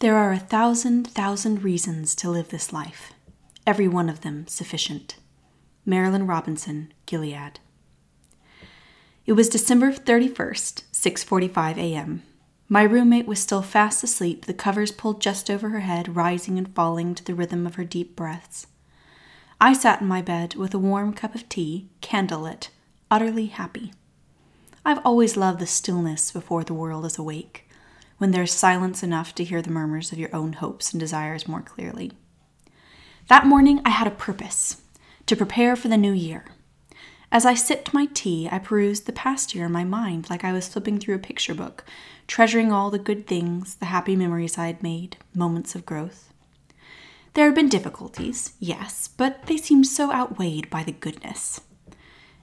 There are a thousand, thousand reasons to live this life, every one of them sufficient. Marilynne Robinson, Gilead. It was December 31st, 6:45 a.m. My roommate was still fast asleep, the covers pulled just over her head, rising and falling to the rhythm of her deep breaths. I sat in my bed with a warm cup of tea, candlelit, utterly happy. I've always loved the stillness before the world is awake when there's silence enough to hear the murmurs of your own hopes and desires more clearly. That morning, I had a purpose to prepare for the new year. As I sipped my tea, I perused the past year in my mind like I was flipping through a picture book, treasuring all the good things, the happy memories I had made, moments of growth. There had been difficulties, yes, but they seemed so outweighed by the goodness.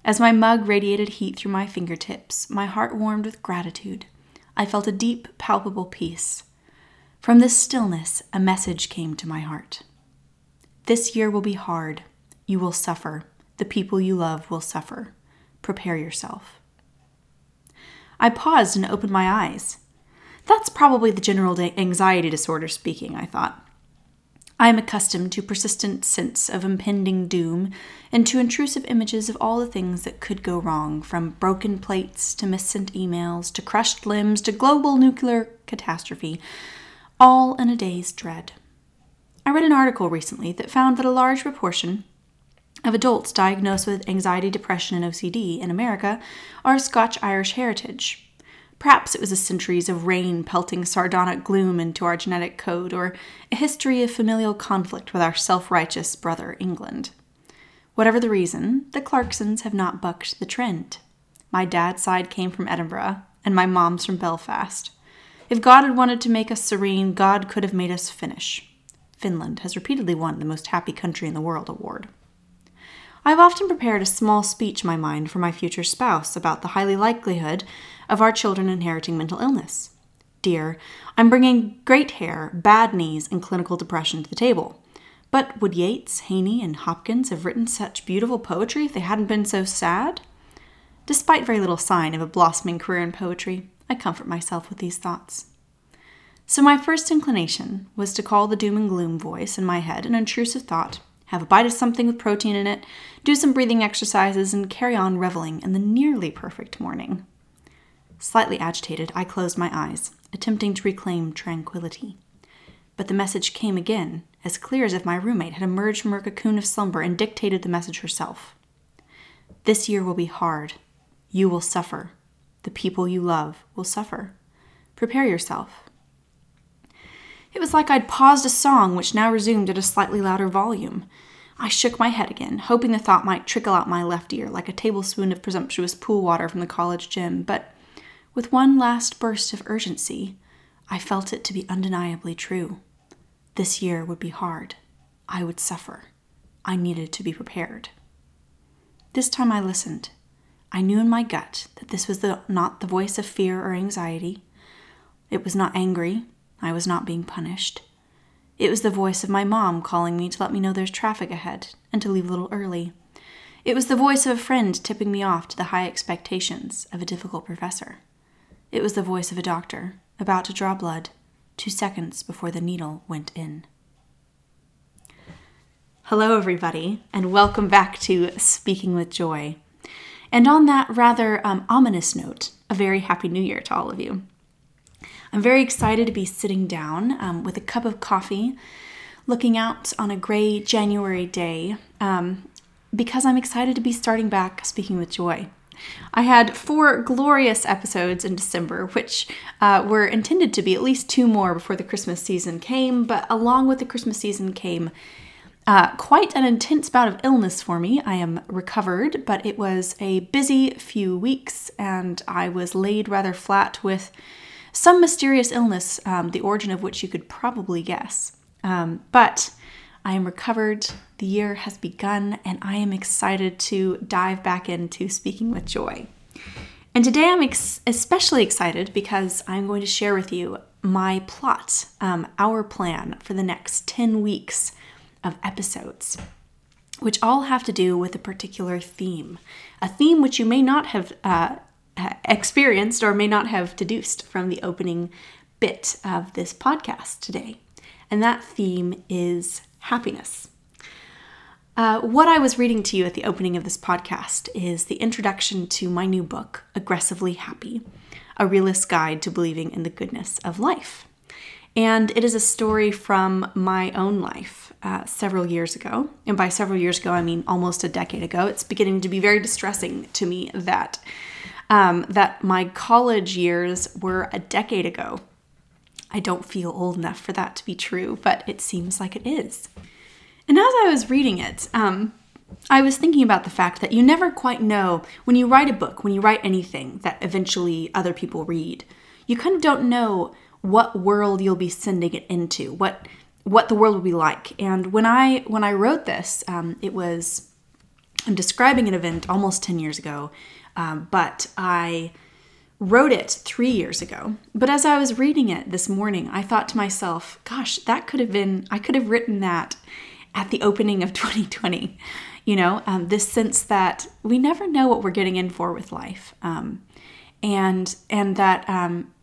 As my mug radiated heat through my fingertips, my heart warmed with gratitude I felt a deep, palpable peace. From this stillness, a message came to my heart. This year will be hard. You will suffer. The people you love will suffer. Prepare yourself. I paused and opened my eyes. That's probably the general anxiety disorder speaking, I thought. I am accustomed to persistent sense of impending doom and to intrusive images of all the things that could go wrong, from broken plates to missent emails to crushed limbs to global nuclear catastrophe, all in a day's dread. I read an article recently that found that a large proportion of adults diagnosed with anxiety, depression, and OCD in America are Scotch Irish heritage. Perhaps it was the centuries of rain pelting sardonic gloom into our genetic code, or a history of familial conflict with our self righteous brother England. Whatever the reason, the Clarksons have not bucked the trend. My dad's side came from Edinburgh, and my mom's from Belfast. If God had wanted to make us serene, God could have made us Finnish. Finland has repeatedly won the Most Happy Country in the World award. I have often prepared a small speech in my mind for my future spouse about the highly likelihood of our children inheriting mental illness. Dear, I'm bringing great hair, bad knees, and clinical depression to the table. But would Yeats, Heaney, and Hopkins have written such beautiful poetry if they hadn't been so sad? Despite very little sign of a blossoming career in poetry, I comfort myself with these thoughts. So, my first inclination was to call the doom and gloom voice in my head an intrusive thought have a bite of something with protein in it, do some breathing exercises, and carry on reveling in the nearly perfect morning. Slightly agitated, I closed my eyes, attempting to reclaim tranquility. But the message came again, as clear as if my roommate had emerged from her cocoon of slumber and dictated the message herself. This year will be hard. You will suffer. The people you love will suffer. Prepare yourself. It was like I'd paused a song which now resumed at a slightly louder volume. I shook my head again, hoping the thought might trickle out my left ear like a tablespoon of presumptuous pool water from the college gym, but with one last burst of urgency, I felt it to be undeniably true. This year would be hard. I would suffer. I needed to be prepared. This time I listened. I knew in my gut that this was the, not the voice of fear or anxiety. It was not angry, I was not being punished. It was the voice of my mom calling me to let me know there's traffic ahead and to leave a little early. It was the voice of a friend tipping me off to the high expectations of a difficult professor. It was the voice of a doctor about to draw blood two seconds before the needle went in. Hello, everybody, and welcome back to Speaking with Joy. And on that rather um, ominous note, a very happy new year to all of you. I'm very excited to be sitting down um, with a cup of coffee, looking out on a gray January day, um, because I'm excited to be starting back speaking with joy. I had four glorious episodes in December, which uh, were intended to be at least two more before the Christmas season came, but along with the Christmas season came uh, quite an intense bout of illness for me. I am recovered, but it was a busy few weeks, and I was laid rather flat with some mysterious illness, um, the origin of which you could probably guess. Um, but I am recovered. The year has begun, and I am excited to dive back into speaking with joy. And today I'm ex- especially excited because I'm going to share with you my plot, um, our plan for the next 10 weeks of episodes, which all have to do with a particular theme, a theme which you may not have uh, experienced or may not have deduced from the opening bit of this podcast today. And that theme is happiness. Uh, what I was reading to you at the opening of this podcast is the introduction to my new book, Aggressively Happy A Realist's Guide to Believing in the Goodness of Life. And it is a story from my own life uh, several years ago. And by several years ago, I mean almost a decade ago. It's beginning to be very distressing to me that, um, that my college years were a decade ago. I don't feel old enough for that to be true, but it seems like it is. And as I was reading it, um, I was thinking about the fact that you never quite know when you write a book, when you write anything that eventually other people read, you kind of don't know what world you'll be sending it into, what what the world will be like. And when I when I wrote this, um, it was I'm describing an event almost ten years ago, um, but I wrote it three years ago. But as I was reading it this morning, I thought to myself, "Gosh, that could have been I could have written that." at the opening of 2020. You know, um, this sense that we never know what we're getting in for with life, um, and and that um,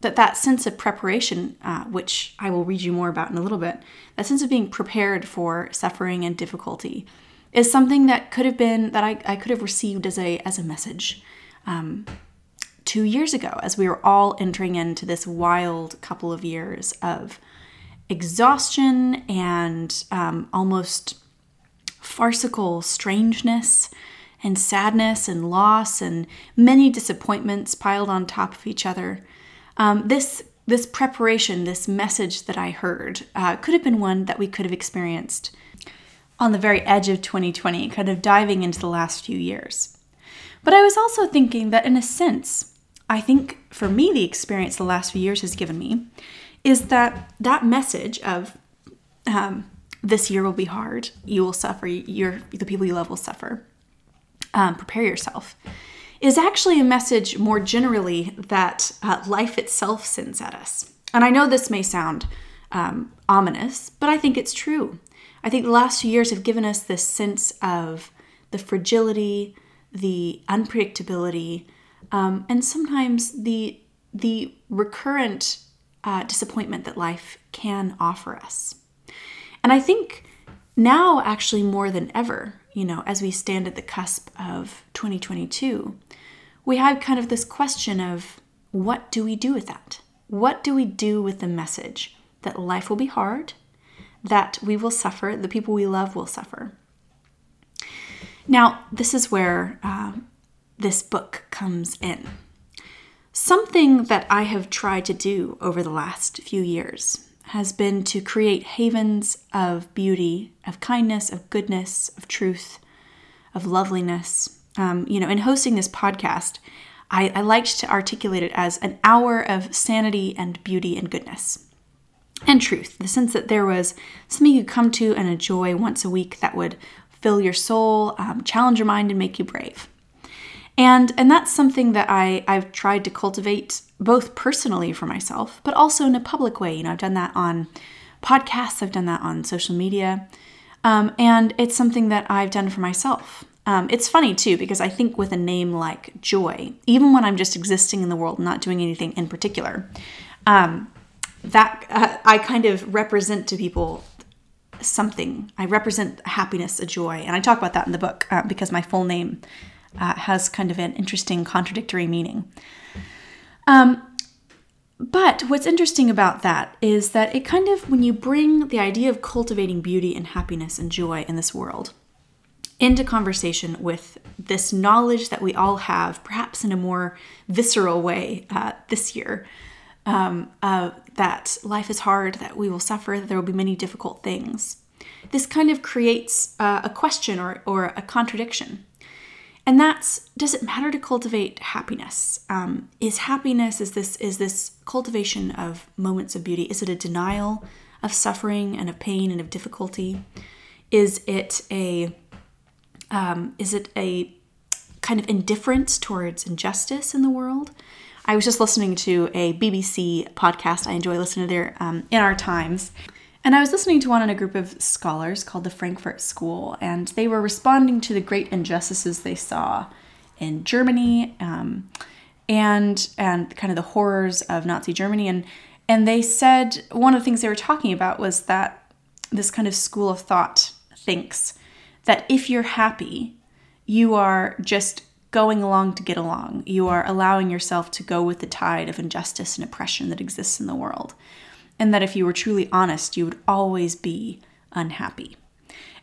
that that sense of preparation, uh, which I will read you more about in a little bit, that sense of being prepared for suffering and difficulty, is something that could have been that I, I could have received as a as a message um, two years ago, as we were all entering into this wild couple of years of exhaustion and um, almost farcical strangeness and sadness and loss and many disappointments piled on top of each other. Um, this this preparation, this message that I heard, uh, could have been one that we could have experienced on the very edge of 2020, kind of diving into the last few years. But I was also thinking that, in a sense, I think for me, the experience the last few years has given me is that that message of um, this year will be hard, you will suffer, the people you love will suffer. Um, prepare yourself is actually a message more generally that uh, life itself sends at us. And I know this may sound um, ominous, but I think it's true. I think the last few years have given us this sense of the fragility, the unpredictability, um, and sometimes the the recurrent uh, disappointment that life can offer us. And I think now, actually, more than ever, you know, as we stand at the cusp of 2022, we have kind of this question of what do we do with that? What do we do with the message that life will be hard, that we will suffer, the people we love will suffer? Now, this is where uh, this book comes in. Something that I have tried to do over the last few years has been to create havens of beauty, of kindness, of goodness, of truth, of loveliness. Um, you know, in hosting this podcast, I, I liked to articulate it as an hour of sanity and beauty and goodness and truth, the sense that there was something you could come to and enjoy once a week that would fill your soul, um, challenge your mind, and make you brave. And and that's something that I I've tried to cultivate both personally for myself, but also in a public way. You know, I've done that on podcasts, I've done that on social media, um, and it's something that I've done for myself. Um, it's funny too because I think with a name like Joy, even when I'm just existing in the world, not doing anything in particular, um, that uh, I kind of represent to people something. I represent happiness, a joy, and I talk about that in the book uh, because my full name uh, has kind of an interesting contradictory meaning. Um, but what's interesting about that is that it kind of, when you bring the idea of cultivating beauty and happiness and joy in this world into conversation with this knowledge that we all have, perhaps in a more visceral way uh, this year, um, uh, that life is hard, that we will suffer, that there will be many difficult things. This kind of creates uh, a question or, or a contradiction. And that's does it matter to cultivate happiness? Um, is happiness is this is this cultivation of moments of beauty? Is it a denial of suffering and of pain and of difficulty? Is it a um, is it a kind of indifference towards injustice in the world? I was just listening to a BBC podcast. I enjoy listening to their um, in our times. And I was listening to one on a group of scholars called the Frankfurt School, and they were responding to the great injustices they saw in Germany um, and and kind of the horrors of Nazi Germany. And and they said one of the things they were talking about was that this kind of school of thought thinks that if you're happy, you are just going along to get along. You are allowing yourself to go with the tide of injustice and oppression that exists in the world. And that if you were truly honest, you would always be unhappy.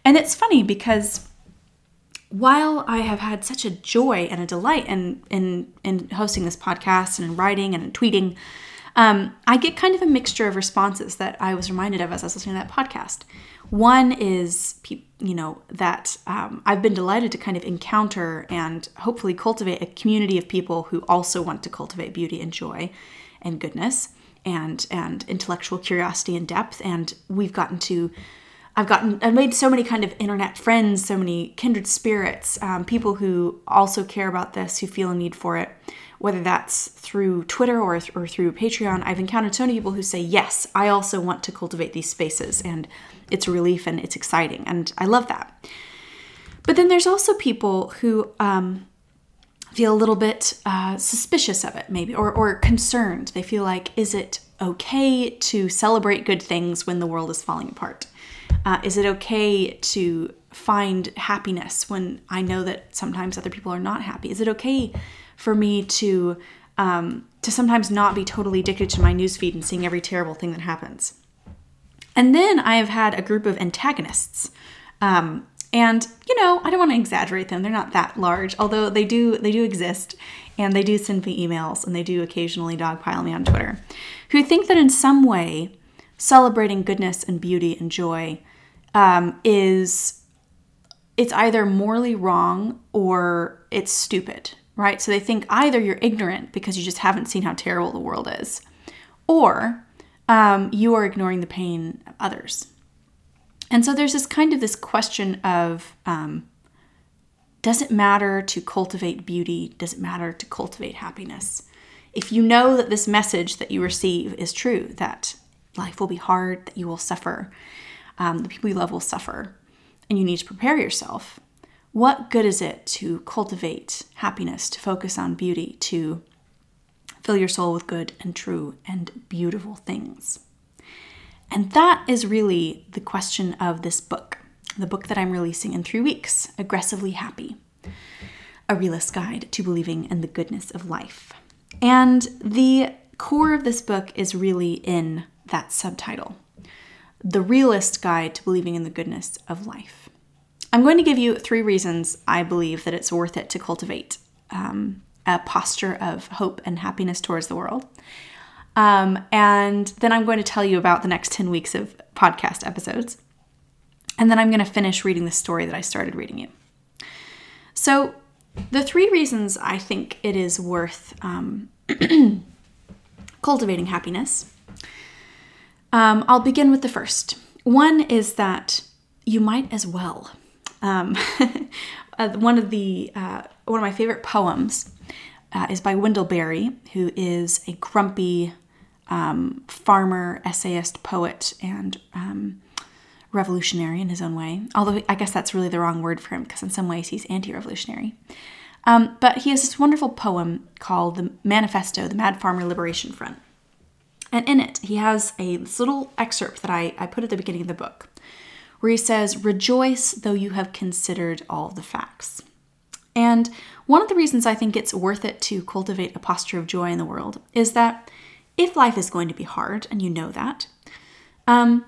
And it's funny because while I have had such a joy and a delight in in, in hosting this podcast and in writing and in tweeting, um, I get kind of a mixture of responses that I was reminded of as I was listening to that podcast. One is, you know, that um, I've been delighted to kind of encounter and hopefully cultivate a community of people who also want to cultivate beauty and joy and goodness and and intellectual curiosity and depth. And we've gotten to, I've gotten, I've made so many kind of internet friends, so many kindred spirits, um, people who also care about this, who feel a need for it whether that's through Twitter or, or through Patreon, I've encountered so many people who say, Yes, I also want to cultivate these spaces, and it's a relief and it's exciting, and I love that. But then there's also people who um, feel a little bit uh, suspicious of it, maybe, or, or concerned. They feel like, Is it okay to celebrate good things when the world is falling apart? Uh, is it okay to find happiness when I know that sometimes other people are not happy? Is it okay for me to um, to sometimes not be totally addicted to my newsfeed and seeing every terrible thing that happens. And then I have had a group of antagonists. Um, and you know, I don't want to exaggerate them. They're not that large, although they do they do exist and they do send me emails and they do occasionally dogpile me on Twitter. Who think that in some way celebrating goodness and beauty and joy um, is it's either morally wrong or it's stupid right? So they think either you're ignorant because you just haven't seen how terrible the world is, or um, you are ignoring the pain of others. And so there's this kind of this question of um, does it matter to cultivate beauty? Does it matter to cultivate happiness? If you know that this message that you receive is true, that life will be hard, that you will suffer, um, the people you love will suffer, and you need to prepare yourself, what good is it to cultivate happiness, to focus on beauty, to fill your soul with good and true and beautiful things? And that is really the question of this book, the book that I'm releasing in three weeks Aggressively Happy, a realist guide to believing in the goodness of life. And the core of this book is really in that subtitle The Realist Guide to Believing in the Goodness of Life. I'm going to give you three reasons I believe that it's worth it to cultivate um, a posture of hope and happiness towards the world. Um, and then I'm going to tell you about the next 10 weeks of podcast episodes. And then I'm going to finish reading the story that I started reading you. So, the three reasons I think it is worth um, cultivating happiness. Um, I'll begin with the first. One is that you might as well. Um, uh, one of the uh, one of my favorite poems uh, is by Wendell Berry, who is a grumpy um, farmer, essayist, poet, and um, revolutionary in his own way. Although I guess that's really the wrong word for him because in some ways he's anti-revolutionary. Um, but he has this wonderful poem called the Manifesto, the Mad Farmer Liberation Front. And in it, he has a little excerpt that I, I put at the beginning of the book where he says, Rejoice though you have considered all the facts. And one of the reasons I think it's worth it to cultivate a posture of joy in the world is that if life is going to be hard, and you know that, um,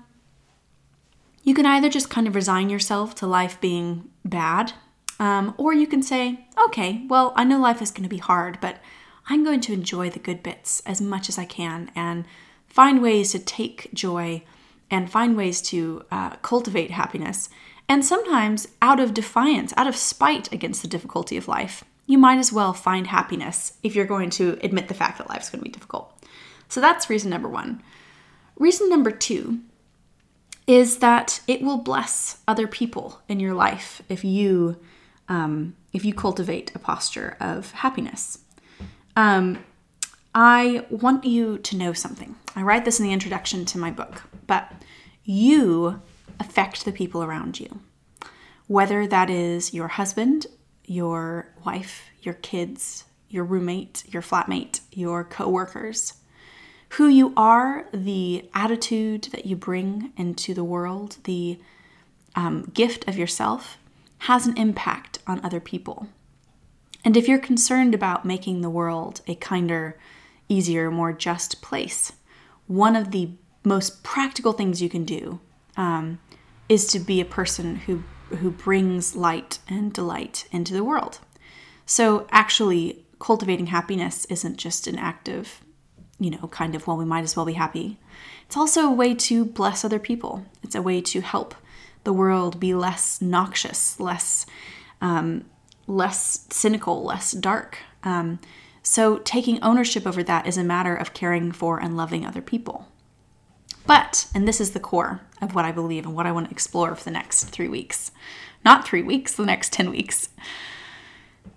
you can either just kind of resign yourself to life being bad, um, or you can say, okay, well, I know life is going to be hard, but I'm going to enjoy the good bits as much as I can and find ways to take joy and find ways to uh, cultivate happiness. And sometimes, out of defiance, out of spite against the difficulty of life, you might as well find happiness if you're going to admit the fact that life's going to be difficult. So that's reason number one. Reason number two is that it will bless other people in your life if you um, if you cultivate a posture of happiness. Um, I want you to know something. I write this in the introduction to my book, but you affect the people around you. Whether that is your husband, your wife, your kids, your roommate, your flatmate, your coworkers, who you are, the attitude that you bring into the world, the um, gift of yourself, has an impact on other people. And if you're concerned about making the world a kinder, easier, more just place, one of the most practical things you can do um, is to be a person who who brings light and delight into the world. So actually, cultivating happiness isn't just an act of, you know, kind of well, we might as well be happy. It's also a way to bless other people. It's a way to help the world be less noxious, less um, less cynical, less dark. Um, so, taking ownership over that is a matter of caring for and loving other people. But, and this is the core of what I believe and what I want to explore for the next three weeks, not three weeks, the next 10 weeks.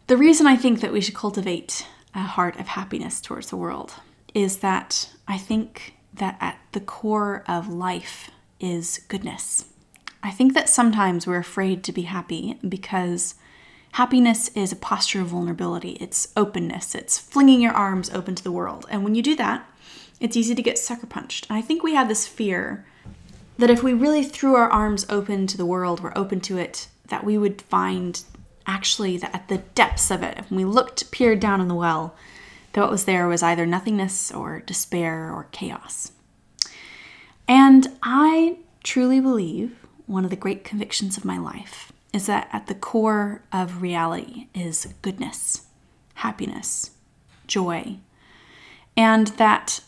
The reason I think that we should cultivate a heart of happiness towards the world is that I think that at the core of life is goodness. I think that sometimes we're afraid to be happy because Happiness is a posture of vulnerability, it's openness, it's flinging your arms open to the world. And when you do that, it's easy to get sucker punched. And I think we have this fear that if we really threw our arms open to the world, we're open to it, that we would find actually that at the depths of it, when we looked, peered down in the well, that what was there was either nothingness or despair or chaos. And I truly believe one of the great convictions of my life is that at the core of reality is goodness, happiness, joy, and that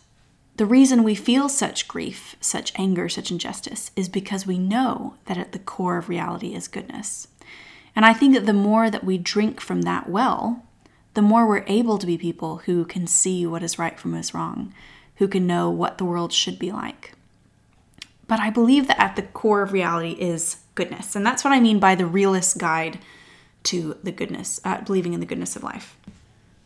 the reason we feel such grief, such anger, such injustice is because we know that at the core of reality is goodness. And I think that the more that we drink from that well, the more we're able to be people who can see what is right from what is wrong, who can know what the world should be like. But I believe that at the core of reality is goodness. And that's what I mean by the realist guide to the goodness, uh, believing in the goodness of life.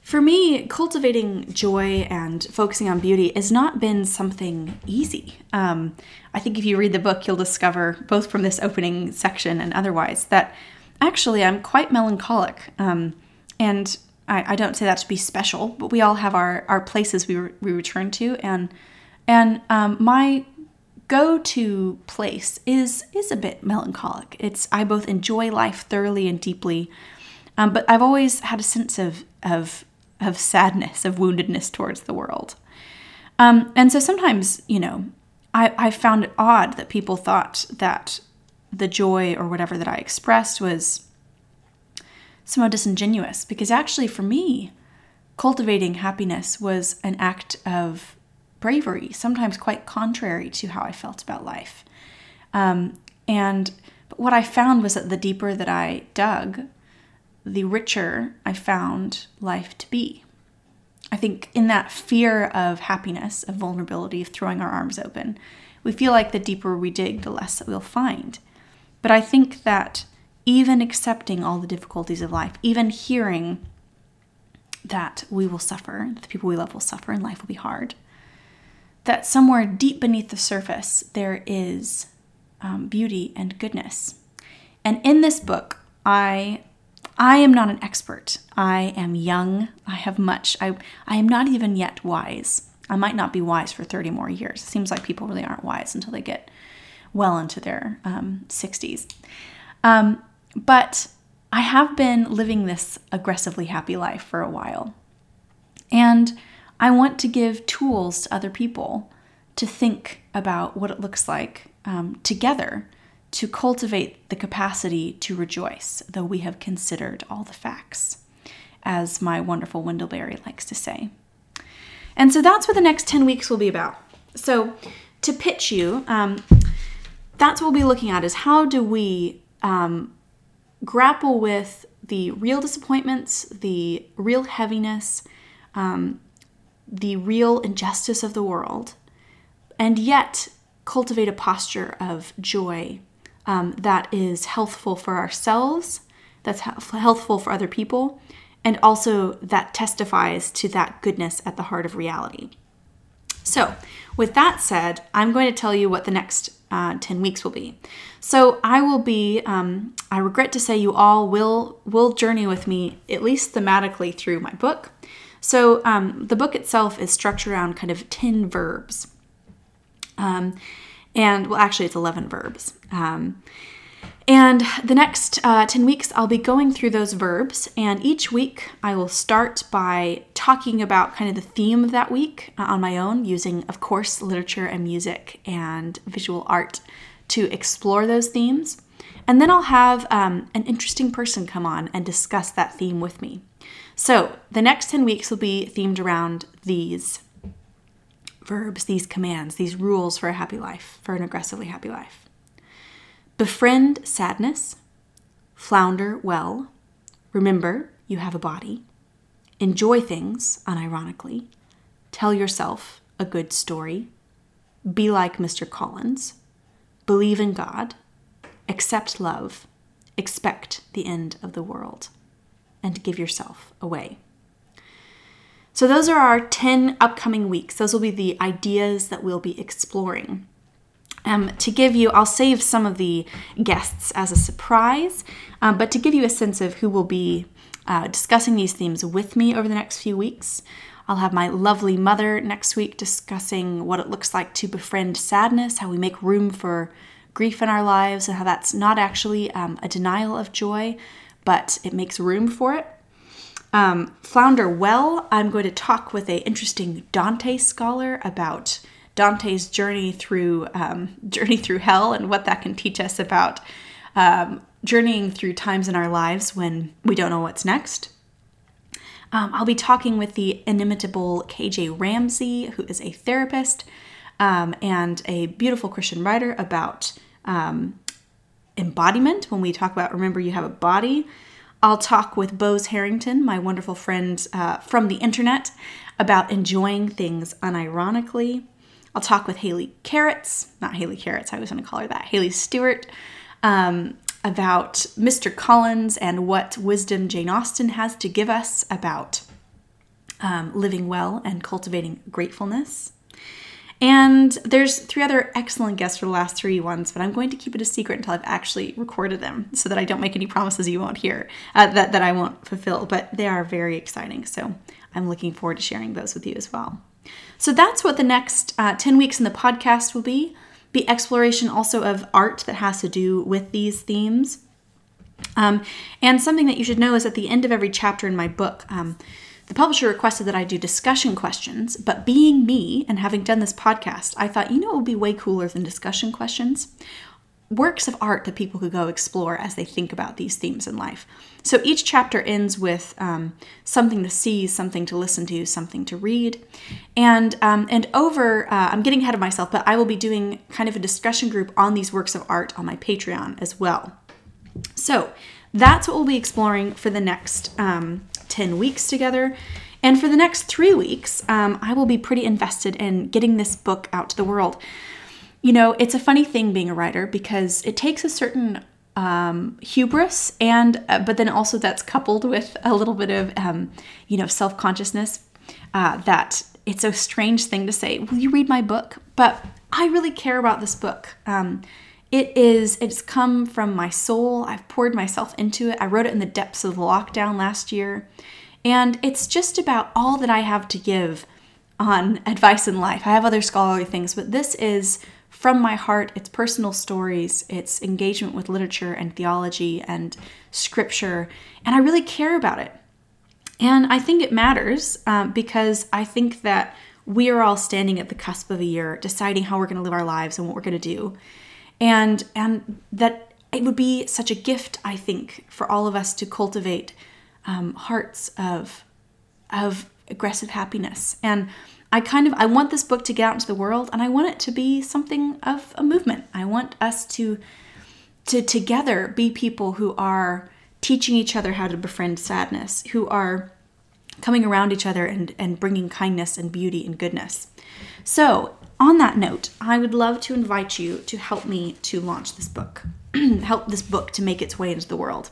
For me, cultivating joy and focusing on beauty has not been something easy. Um, I think if you read the book, you'll discover, both from this opening section and otherwise, that actually I'm quite melancholic. Um, and I, I, don't say that to be special, but we all have our, our places we, re- we return to. And, and um, my go-to place is is a bit melancholic. It's I both enjoy life thoroughly and deeply, um, but I've always had a sense of of of sadness, of woundedness towards the world. Um, and so sometimes, you know, I, I found it odd that people thought that the joy or whatever that I expressed was somehow disingenuous because actually for me cultivating happiness was an act of bravery, sometimes quite contrary to how I felt about life. Um, and what I found was that the deeper that I dug, the richer I found life to be. I think in that fear of happiness, of vulnerability, of throwing our arms open, we feel like the deeper we dig, the less that we'll find. But I think that even accepting all the difficulties of life, even hearing that we will suffer, that the people we love will suffer, and life will be hard, that somewhere deep beneath the surface there is um, beauty and goodness. And in this book, I I am not an expert. I am young. I have much. I, I am not even yet wise. I might not be wise for 30 more years. It seems like people really aren't wise until they get well into their um, 60s. Um, but I have been living this aggressively happy life for a while. And I want to give tools to other people to think about what it looks like um, together to cultivate the capacity to rejoice, though we have considered all the facts, as my wonderful Wendell likes to say. And so that's what the next 10 weeks will be about. So, to pitch you, um, that's what we'll be looking at is how do we um, grapple with the real disappointments, the real heaviness, um, the real injustice of the world, and yet cultivate a posture of joy um, that is healthful for ourselves, that's healthful for other people, and also that testifies to that goodness at the heart of reality. So, with that said, I'm going to tell you what the next uh, 10 weeks will be. So, I will be, um, I regret to say, you all will, will journey with me, at least thematically, through my book. So, um, the book itself is structured around kind of 10 verbs. Um, and, well, actually, it's 11 verbs. Um, and the next uh, 10 weeks, I'll be going through those verbs. And each week, I will start by talking about kind of the theme of that week uh, on my own, using, of course, literature and music and visual art to explore those themes. And then I'll have um, an interesting person come on and discuss that theme with me. So the next 10 weeks will be themed around these verbs, these commands, these rules for a happy life, for an aggressively happy life. Befriend sadness. Flounder well. Remember you have a body. Enjoy things, unironically. Tell yourself a good story. Be like Mr. Collins. Believe in God. Accept love. Expect the end of the world. And give yourself away. So, those are our 10 upcoming weeks. Those will be the ideas that we'll be exploring. Um, to give you, I'll save some of the guests as a surprise, um, but to give you a sense of who will be uh, discussing these themes with me over the next few weeks, I'll have my lovely mother next week discussing what it looks like to befriend sadness, how we make room for grief in our lives, and how that's not actually um, a denial of joy, but it makes room for it. Um, Flounder Well, I'm going to talk with a interesting Dante scholar about Dante's journey through um, journey through hell and what that can teach us about um, journeying through times in our lives when we don't know what's next. Um, I'll be talking with the inimitable KJ Ramsey, who is a therapist um, and a beautiful Christian writer about um, embodiment. When we talk about remember you have a body, I'll talk with Bose Harrington, my wonderful friend uh, from the internet, about enjoying things unironically. I'll talk with Haley Carrots, not Haley Carrots, I was going to call her that, Haley Stewart, um, about Mr. Collins and what wisdom Jane Austen has to give us about um, living well and cultivating gratefulness. And there's three other excellent guests for the last three ones, but I'm going to keep it a secret until I've actually recorded them so that I don't make any promises you won't hear, uh, that, that I won't fulfill. But they are very exciting. So I'm looking forward to sharing those with you as well. So that's what the next uh, 10 weeks in the podcast will be. Be exploration also of art that has to do with these themes. Um, and something that you should know is at the end of every chapter in my book, um, the publisher requested that I do discussion questions, but being me and having done this podcast, I thought, you know, it would be way cooler than discussion questions works of art that people could go explore as they think about these themes in life. So each chapter ends with um, something to see, something to listen to, something to read, and um, and over. Uh, I'm getting ahead of myself, but I will be doing kind of a discussion group on these works of art on my Patreon as well. So that's what we'll be exploring for the next um, ten weeks together. And for the next three weeks, um, I will be pretty invested in getting this book out to the world you know, it's a funny thing being a writer because it takes a certain um, hubris, and uh, but then also that's coupled with a little bit of um, you know self consciousness. Uh, that it's a strange thing to say. Will you read my book? But I really care about this book. Um, it is. It's come from my soul. I've poured myself into it. I wrote it in the depths of the lockdown last year, and it's just about all that I have to give on advice in life. I have other scholarly things, but this is from my heart. It's personal stories, it's engagement with literature and theology and scripture, and I really care about it. And I think it matters um, because I think that we are all standing at the cusp of a year, deciding how we're going to live our lives and what we're going to do, and and that it would be such a gift, I think, for all of us to cultivate um, hearts of of aggressive happiness and I kind of I want this book to get out into the world and I want it to be something of a movement. I want us to to together be people who are teaching each other how to befriend sadness, who are coming around each other and, and bringing kindness and beauty and goodness. So, on that note, I would love to invite you to help me to launch this book, help this book to make its way into the world.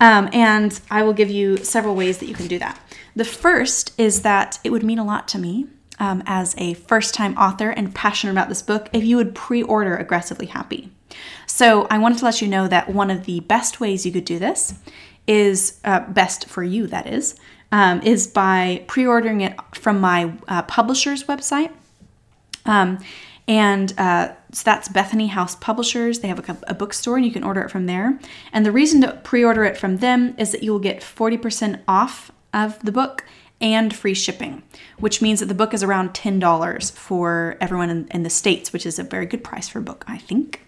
Um, and I will give you several ways that you can do that. The first is that it would mean a lot to me um, as a first time author and passionate about this book if you would pre order Aggressively Happy. So I wanted to let you know that one of the best ways you could do this is uh, best for you, that is, um, is by pre ordering it from my uh, publisher's website. Um, and uh, so that's Bethany House Publishers. They have a, a, bookstore and you can order it from there. And the reason to pre order it from them is that you will get 40% off of the book and free shipping, which means that the book is around $10 for everyone in, in the States, which is a very good price for a book, I think.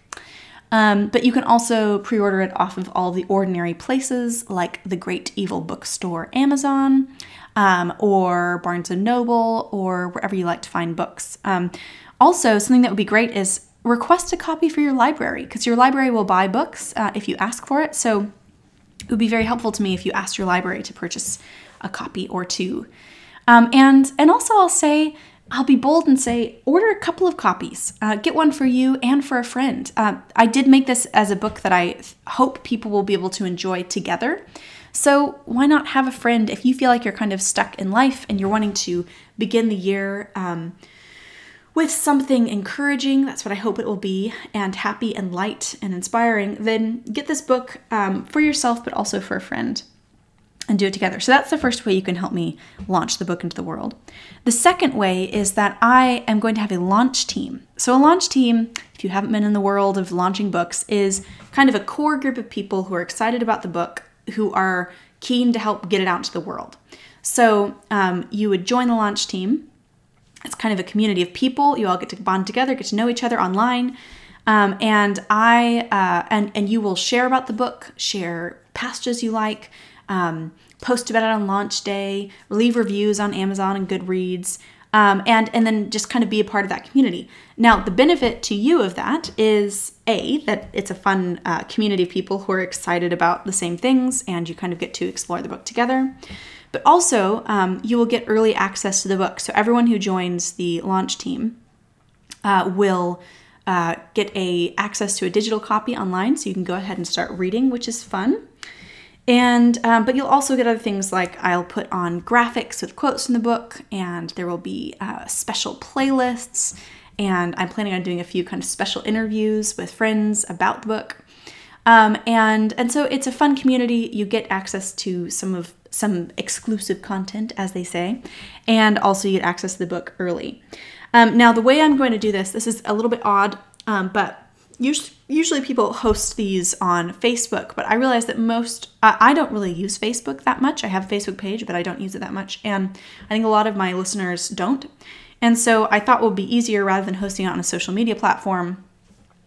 Um, but you can also pre order it off of all the ordinary places like the Great Evil Bookstore, Amazon, um, or Barnes and Noble, or wherever you like to find books. Um, also, something that would be great is request a copy for your library because your library will buy books uh, if you ask for it. So it would be very helpful to me if you asked your library to purchase a copy or two. Um, and and also I'll say I'll be bold and say order a couple of copies. Uh, get one for you and for a friend. Uh, I did make this as a book that I hope people will be able to enjoy together. So why not have a friend if you feel like you're kind of stuck in life and you're wanting to begin the year um, with something encouraging, that's what I hope it will be, and happy and light and inspiring, then get this book um, for yourself, but also for a friend and do it together. So that's the first way you can help me launch the book into the world. The second way is that I am going to have a launch team. So, a launch team, if you haven't been in the world of launching books, is kind of a core group of people who are excited about the book, who are keen to help get it out to the world. So, um, you would join the launch team. It's kind of a community of people. You all get to bond together, get to know each other online. Um, and I uh, and and you will share about the book, share passages you like, um, post about it on launch day, leave reviews on Amazon and Goodreads, um, and and then just kind of be a part of that community. Now, the benefit to you of that is a that it's a fun uh, community of people who are excited about the same things, and you kind of get to explore the book together. But also, um, you will get early access to the book. So everyone who joins the launch team uh, will. Uh, get a access to a digital copy online so you can go ahead and start reading which is fun and um, but you'll also get other things like I'll put on graphics with quotes from the book, and there will be uh, special playlists. And I'm planning on doing a few kind of special interviews with friends about the book. Um, and and so it's a fun community. You get access to some of some exclusive content, as they say, and also you get access to the book early. Um, now, the way I'm going to do this, this is a little bit odd, um, but usually people host these on Facebook, but I realize that most, I don't really use Facebook that much. I have a Facebook page, but I don't use it that much. And I think a lot of my listeners don't. And so I thought would be easier rather than hosting it on a social media platform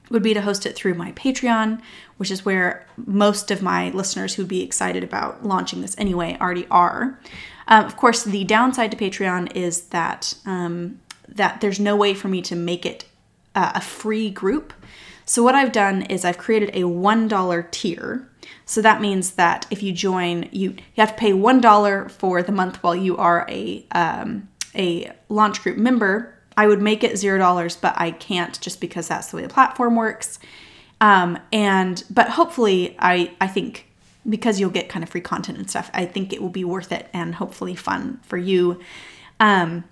would be to host it through my Patreon, which is where most of my listeners who'd be excited about launching this anyway already are. Um, of course, the downside to Patreon is that um, that there's no way for me to make it uh, a free group. So, what I've done is I've created a $1 tier. So that means that if you join, you, you have to pay $1 for the month while you are a, um, a launch group member. I would make it $0, but I can't just because that's the way the platform works. Um, and but hopefully I I think because you'll get kind of free content and stuff, I think it will be worth it and hopefully fun for you. Um,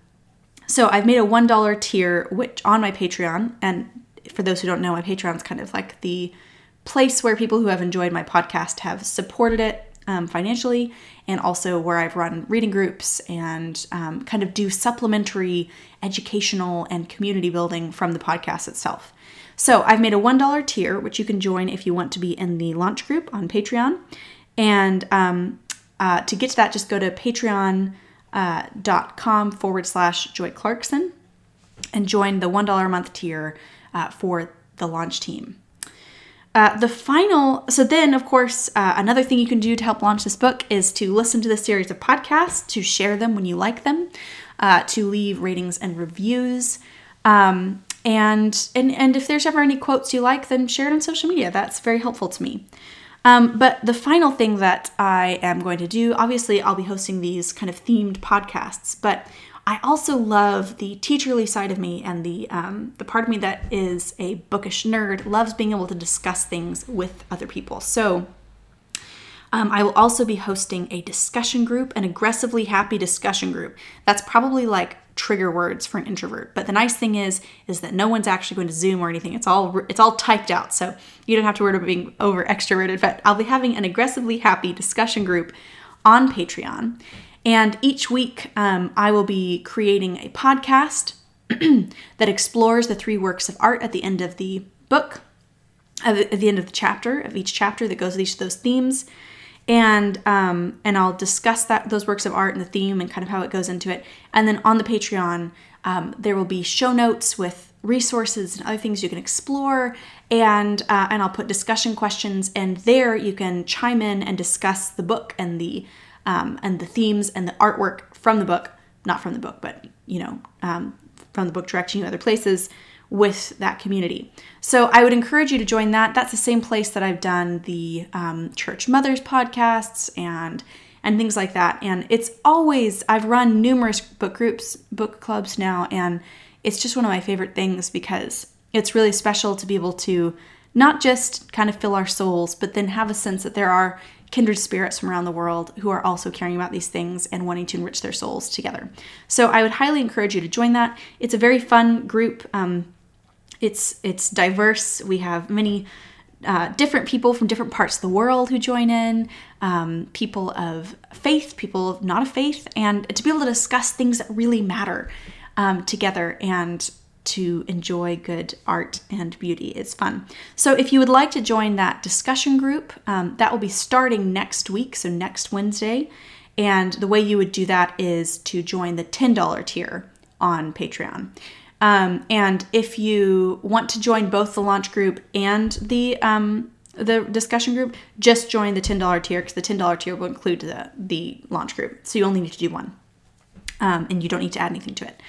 so I've made a $1 tier which on my Patreon and for those who don't know, my Patreon's kind of like the place where people who have enjoyed my podcast have supported it um, financially, and also where I've run reading groups and um, kind of do supplementary educational and community building from the podcast itself. So I've made a $1 tier, which you can join if you want to be in the launch group on Patreon. And um, uh, to get to that, just go to patreon.com uh, forward slash Joy Clarkson and join the $1 a month tier uh, for the launch team. Uh, the final, so then, of course, uh, another thing you can do to help launch this book is to listen to this series of podcasts, to share them when you like them, uh, to leave ratings and reviews. Um, and, and, and if there's ever any quotes you like, then share it on social media. That's very helpful to me. Um, but the final thing that I am going to do, obviously, I'll be hosting these kind of themed podcasts, but I also love the teacherly side of me and the um, the part of me that is a bookish nerd loves being able to discuss things with other people. So um, I will also be hosting a discussion group, an aggressively happy discussion group. That's probably like trigger words for an introvert. But the nice thing is, is that no one's actually going to Zoom or anything. It's all it's all typed out, so you don't have to worry about being over extroverted. But I'll be having an aggressively happy discussion group on Patreon, and each week um, I will be creating a podcast that explores the three works of art at the end of the book, at the end of the chapter of each chapter that goes with each of those themes. And um, and I'll discuss that those works of art and the theme and kind of how it goes into it. And then on the Patreon, um, there will be show notes with resources and other things you can explore, and uh, and I'll put discussion questions, and there. You can chime in and discuss the book and the um, and the themes and the artwork from the book, not from the book, but you know um, from the book directing you other places with that community. So I would encourage you to join that. That's the same place that I've done the um, Church Mothers podcasts and and things like that. And it's always I've run numerous book groups, book clubs now, and it's just one of my favorite things because it's really special to be able to not just kind of fill our souls, but then have a sense that there are kindred spirits from around the world who are also caring about these things and wanting to enrich their souls together. So I would highly encourage you to join that. It's a very fun group. Um, it's it's diverse. We have many uh, different people from different parts of the world who join in, um, people of faith, people not of faith, and to be able to discuss things that really matter um, together and to enjoy good art and beauty is fun. So, if you would like to join that discussion group, um, that will be starting next week, so next Wednesday. And the way you would do that is to join the $10 tier on Patreon. Um, and if you want to join both the launch group and the um, the discussion group, just join the ten dollar tier because the ten dollar tier will include the the launch group. So you only need to do one, um, and you don't need to add anything to it.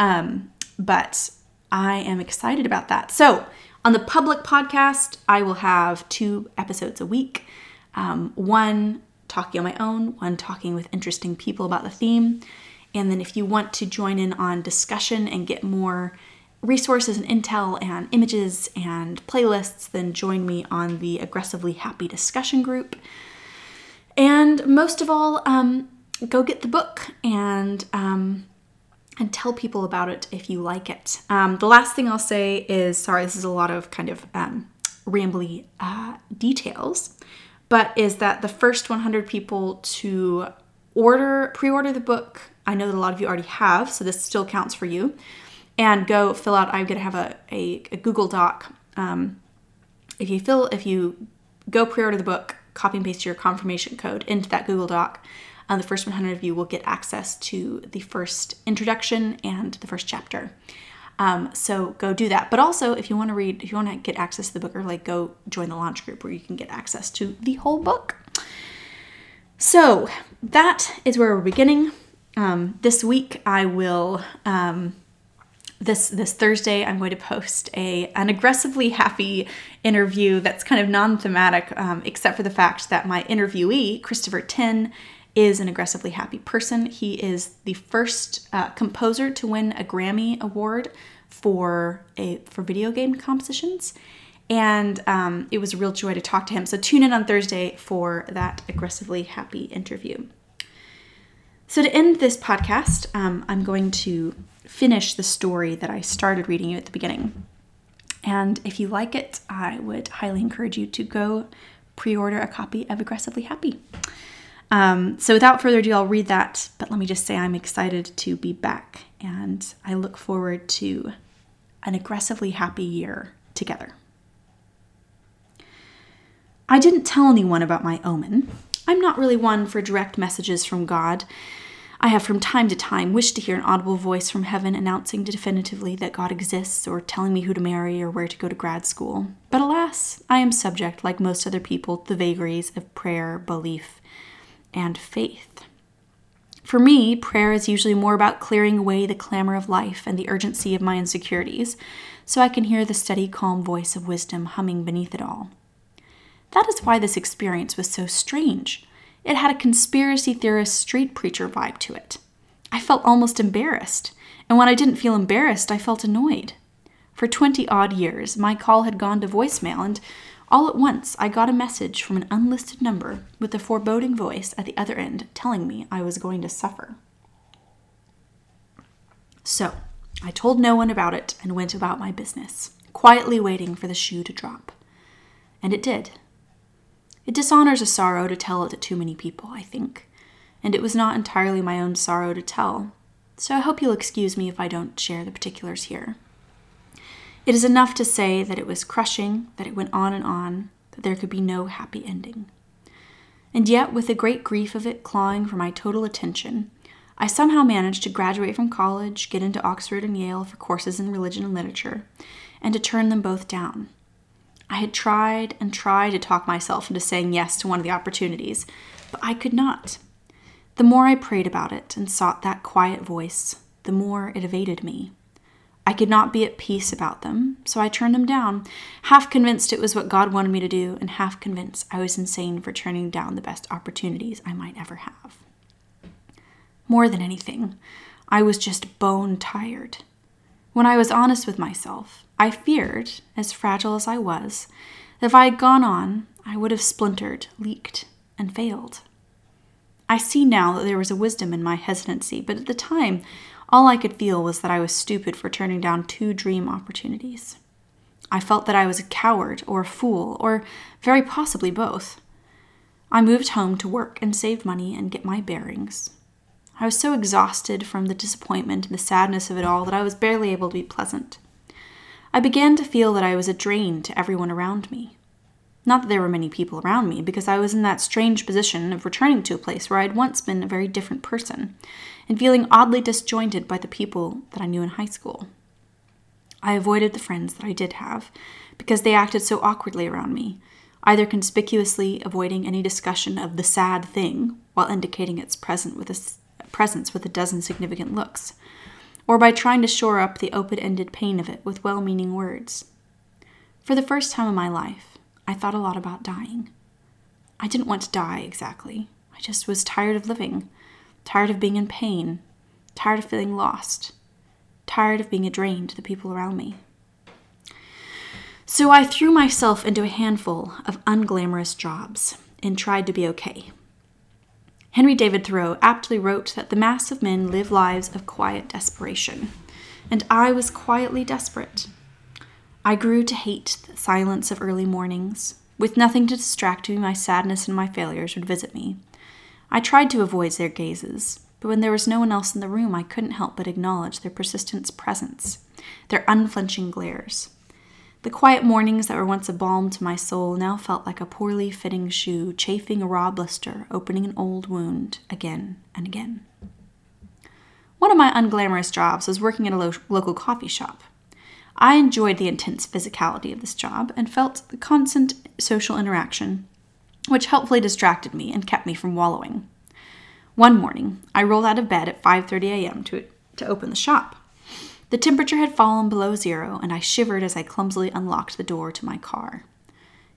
Um, but I am excited about that. So on the public podcast, I will have two episodes a week. Um, one talking on my own, one talking with interesting people about the theme. And then if you want to join in on discussion and get more resources and intel and images and playlists, then join me on the Aggressively Happy discussion group. And most of all, um, go get the book and um, and tell people about it if you like it. Um, the last thing I'll say is sorry, this is a lot of kind of um, rambly uh, details, but is that the first 100 people to order pre-order the book I know that a lot of you already have, so this still counts for you. And go fill out. I'm to have a, a, a Google Doc. Um, if you fill, if you go pre-order the book, copy and paste your confirmation code into that Google Doc, the first 100 of you will get access to the first introduction and the first chapter. Um, so go do that. But also, if you want to read, if you want to get access to the book, or like go join the launch group where you can get access to the whole book. So that is where we're beginning. Um, this week I will um, this this Thursday I'm going to post a an aggressively happy interview that's kind of non-thematic, um, except for the fact that my interviewee Christopher Tin is an aggressively happy person. He is the first uh, composer to win a Grammy award for a for video game compositions. And um, it was a real joy to talk to him. So tune in on Thursday for that aggressively happy interview. So, to end this podcast, um, I'm going to finish the story that I started reading you at the beginning. And if you like it, I would highly encourage you to go pre order a copy of Aggressively Happy. Um, so, without further ado, I'll read that. But let me just say I'm excited to be back and I look forward to an aggressively happy year together. I didn't tell anyone about my omen. I'm not really one for direct messages from God. I have from time to time wished to hear an audible voice from heaven announcing definitively that God exists or telling me who to marry or where to go to grad school. But alas, I am subject, like most other people, to the vagaries of prayer, belief, and faith. For me, prayer is usually more about clearing away the clamor of life and the urgency of my insecurities, so I can hear the steady, calm voice of wisdom humming beneath it all. That is why this experience was so strange. It had a conspiracy theorist street preacher vibe to it. I felt almost embarrassed, and when I didn't feel embarrassed, I felt annoyed. For 20 odd years, my call had gone to voicemail, and all at once I got a message from an unlisted number with a foreboding voice at the other end telling me I was going to suffer. So, I told no one about it and went about my business, quietly waiting for the shoe to drop. And it did. It dishonors a sorrow to tell it to too many people, I think, and it was not entirely my own sorrow to tell, so I hope you'll excuse me if I don't share the particulars here. It is enough to say that it was crushing, that it went on and on, that there could be no happy ending. And yet, with the great grief of it clawing for my total attention, I somehow managed to graduate from college, get into Oxford and Yale for courses in religion and literature, and to turn them both down. I had tried and tried to talk myself into saying yes to one of the opportunities, but I could not. The more I prayed about it and sought that quiet voice, the more it evaded me. I could not be at peace about them, so I turned them down, half convinced it was what God wanted me to do, and half convinced I was insane for turning down the best opportunities I might ever have. More than anything, I was just bone tired. When I was honest with myself, I feared, as fragile as I was, that if I had gone on, I would have splintered, leaked, and failed. I see now that there was a wisdom in my hesitancy, but at the time, all I could feel was that I was stupid for turning down two dream opportunities. I felt that I was a coward or a fool, or very possibly both. I moved home to work and save money and get my bearings. I was so exhausted from the disappointment and the sadness of it all that I was barely able to be pleasant. I began to feel that I was a drain to everyone around me. Not that there were many people around me, because I was in that strange position of returning to a place where I had once been a very different person, and feeling oddly disjointed by the people that I knew in high school. I avoided the friends that I did have, because they acted so awkwardly around me, either conspicuously avoiding any discussion of the sad thing while indicating its present with a, presence with a dozen significant looks, or by trying to shore up the open ended pain of it with well meaning words. For the first time in my life, I thought a lot about dying. I didn't want to die exactly. I just was tired of living, tired of being in pain, tired of feeling lost, tired of being a drain to the people around me. So I threw myself into a handful of unglamorous jobs and tried to be okay. Henry David Thoreau aptly wrote that the mass of men live lives of quiet desperation, and I was quietly desperate. I grew to hate the silence of early mornings. With nothing to distract me, my sadness and my failures would visit me. I tried to avoid their gazes, but when there was no one else in the room, I couldn't help but acknowledge their persistent presence, their unflinching glares. The quiet mornings that were once a balm to my soul now felt like a poorly fitting shoe chafing a raw blister, opening an old wound again and again. One of my unglamorous jobs was working at a lo- local coffee shop. I enjoyed the intense physicality of this job and felt the constant social interaction, which helpfully distracted me and kept me from wallowing. One morning, I rolled out of bed at 5:30 a.m. to to open the shop. The temperature had fallen below zero, and I shivered as I clumsily unlocked the door to my car.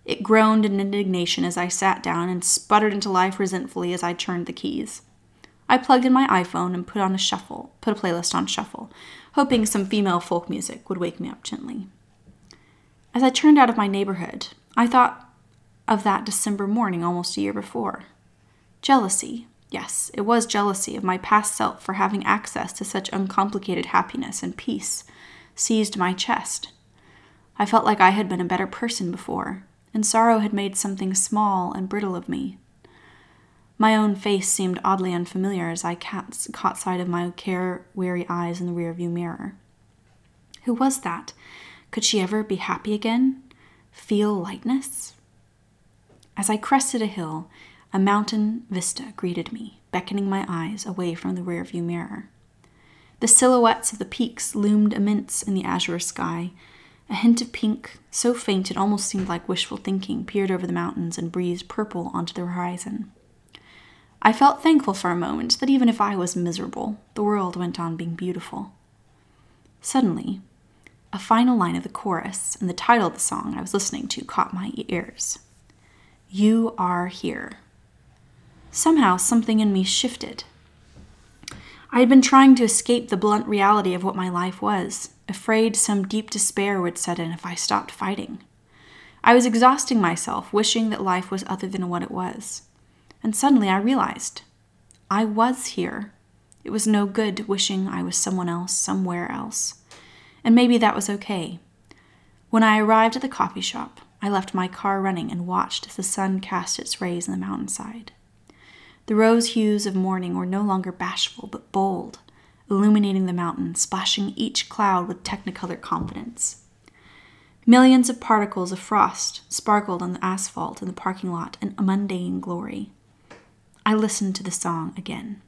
It groaned in indignation as I sat down and sputtered into life resentfully as I turned the keys. I plugged in my iPhone and put on a shuffle, put a playlist on shuffle, hoping some female folk music would wake me up gently. As I turned out of my neighborhood, I thought of that December morning almost a year before. Jealousy, yes, it was jealousy of my past self for having access to such uncomplicated happiness and peace, seized my chest. I felt like I had been a better person before, and sorrow had made something small and brittle of me. My own face seemed oddly unfamiliar as I caught sight of my care weary eyes in the rearview mirror. Who was that? Could she ever be happy again? Feel lightness? As I crested a hill, a mountain vista greeted me, beckoning my eyes away from the rearview mirror. The silhouettes of the peaks loomed immense in the azure sky. A hint of pink, so faint it almost seemed like wishful thinking, peered over the mountains and breezed purple onto the horizon. I felt thankful for a moment that even if I was miserable, the world went on being beautiful. Suddenly, a final line of the chorus and the title of the song I was listening to caught my ears You are here. Somehow, something in me shifted. I had been trying to escape the blunt reality of what my life was, afraid some deep despair would set in if I stopped fighting. I was exhausting myself, wishing that life was other than what it was. And suddenly I realized I was here. It was no good wishing I was someone else, somewhere else. And maybe that was okay. When I arrived at the coffee shop, I left my car running and watched as the sun cast its rays on the mountainside. The rose hues of morning were no longer bashful but bold, illuminating the mountain, splashing each cloud with technicolor confidence. Millions of particles of frost sparkled on the asphalt in the parking lot in a mundane glory. I listened to the song again.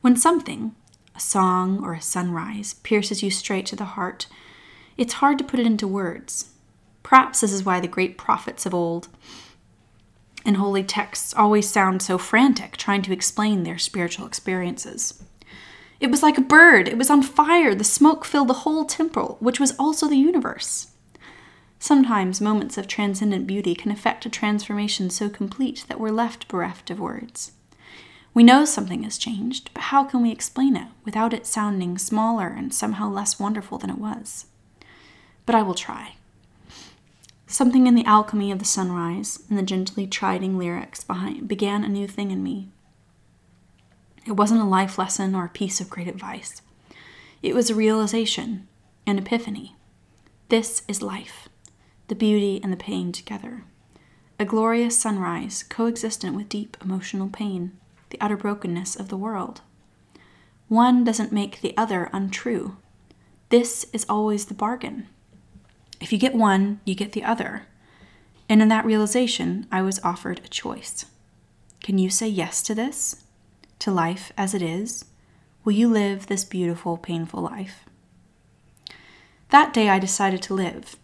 When something, a song or a sunrise, pierces you straight to the heart, it's hard to put it into words. Perhaps this is why the great prophets of old and holy texts always sound so frantic trying to explain their spiritual experiences. It was like a bird. It was on fire. The smoke filled the whole temple, which was also the universe. Sometimes moments of transcendent beauty can effect a transformation so complete that we're left bereft of words. We know something has changed, but how can we explain it without it sounding smaller and somehow less wonderful than it was? But I will try. Something in the alchemy of the sunrise and the gently chiding lyrics behind began a new thing in me. It wasn't a life lesson or a piece of great advice. It was a realization, an epiphany. This is life, the beauty and the pain together. A glorious sunrise coexistent with deep emotional pain, the utter brokenness of the world. One doesn't make the other untrue. This is always the bargain. If you get one, you get the other. And in that realization, I was offered a choice. Can you say yes to this? to life as it is? Will you live this beautiful, painful life? That day I decided to live.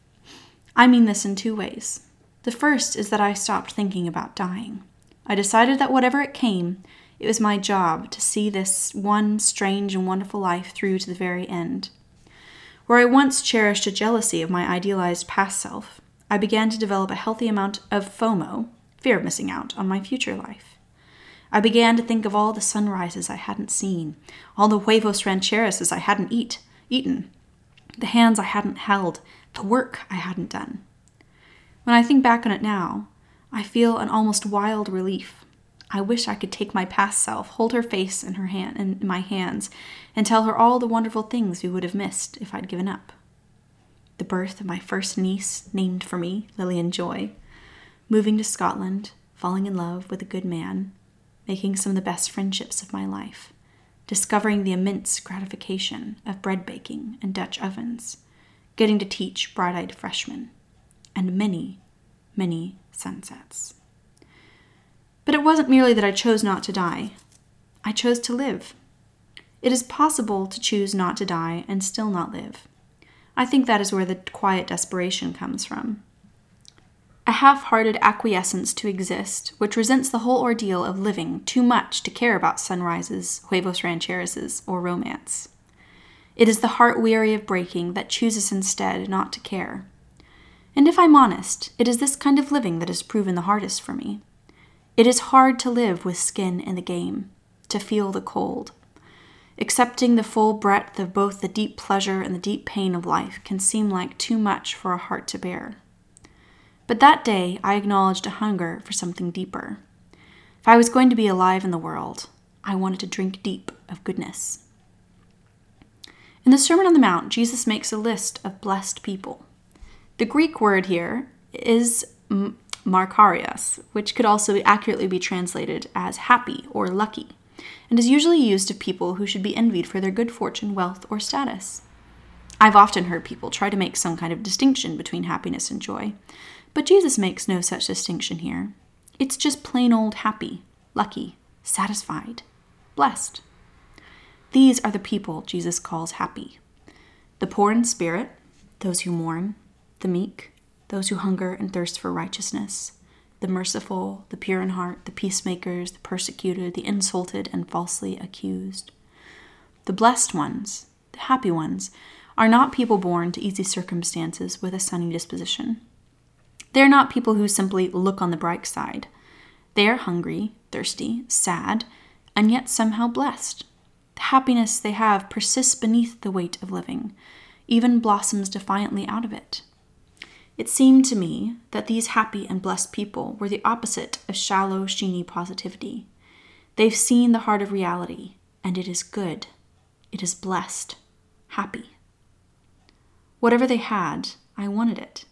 I mean this in two ways. The first is that I stopped thinking about dying. I decided that whatever it came, it was my job to see this one strange and wonderful life through to the very end. Where I once cherished a jealousy of my idealized past self, I began to develop a healthy amount of FOMO, fear of missing out, on my future life. I began to think of all the sunrises I hadn't seen, all the huevos rancheros I hadn't eat, eaten, the hands I hadn't held, the work I hadn't done. When I think back on it now, I feel an almost wild relief. I wish I could take my past self, hold her face in her hand in my hands, and tell her all the wonderful things we would have missed if I'd given up. The birth of my first niece, named for me, Lillian Joy, moving to Scotland, falling in love with a good man, making some of the best friendships of my life, discovering the immense gratification of bread baking and Dutch ovens, getting to teach bright eyed freshmen, and many, many sunsets. But it wasn't merely that I chose not to die, I chose to live. It is possible to choose not to die and still not live. I think that is where the quiet desperation comes from a half hearted acquiescence to exist, which resents the whole ordeal of living too much to care about sunrises, huevos rancheros, or romance. It is the heart weary of breaking that chooses instead not to care. And if I'm honest, it is this kind of living that has proven the hardest for me. It is hard to live with skin in the game, to feel the cold. Accepting the full breadth of both the deep pleasure and the deep pain of life can seem like too much for a heart to bear. But that day I acknowledged a hunger for something deeper. If I was going to be alive in the world, I wanted to drink deep of goodness. In the Sermon on the Mount, Jesus makes a list of blessed people. The Greek word here is makarios, which could also accurately be translated as happy or lucky, and is usually used of people who should be envied for their good fortune, wealth, or status. I've often heard people try to make some kind of distinction between happiness and joy, but Jesus makes no such distinction here. It's just plain old happy, lucky, satisfied, blessed. These are the people Jesus calls happy the poor in spirit, those who mourn, the meek, those who hunger and thirst for righteousness, the merciful, the pure in heart, the peacemakers, the persecuted, the insulted, and falsely accused. The blessed ones, the happy ones, are not people born to easy circumstances with a sunny disposition. They're not people who simply look on the bright side. They are hungry, thirsty, sad, and yet somehow blessed. The happiness they have persists beneath the weight of living, even blossoms defiantly out of it. It seemed to me that these happy and blessed people were the opposite of shallow, sheeny positivity. They've seen the heart of reality, and it is good, it is blessed, happy. Whatever they had, I wanted it.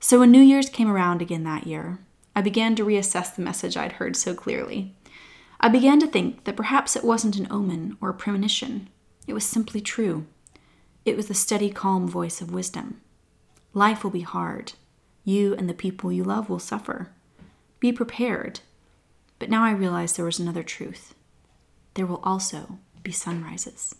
So when New Year's came around again that year, I began to reassess the message I'd heard so clearly. I began to think that perhaps it wasn't an omen or a premonition, it was simply true. It was the steady, calm voice of wisdom. Life will be hard. You and the people you love will suffer. Be prepared. But now I realize there was another truth. There will also be sunrises.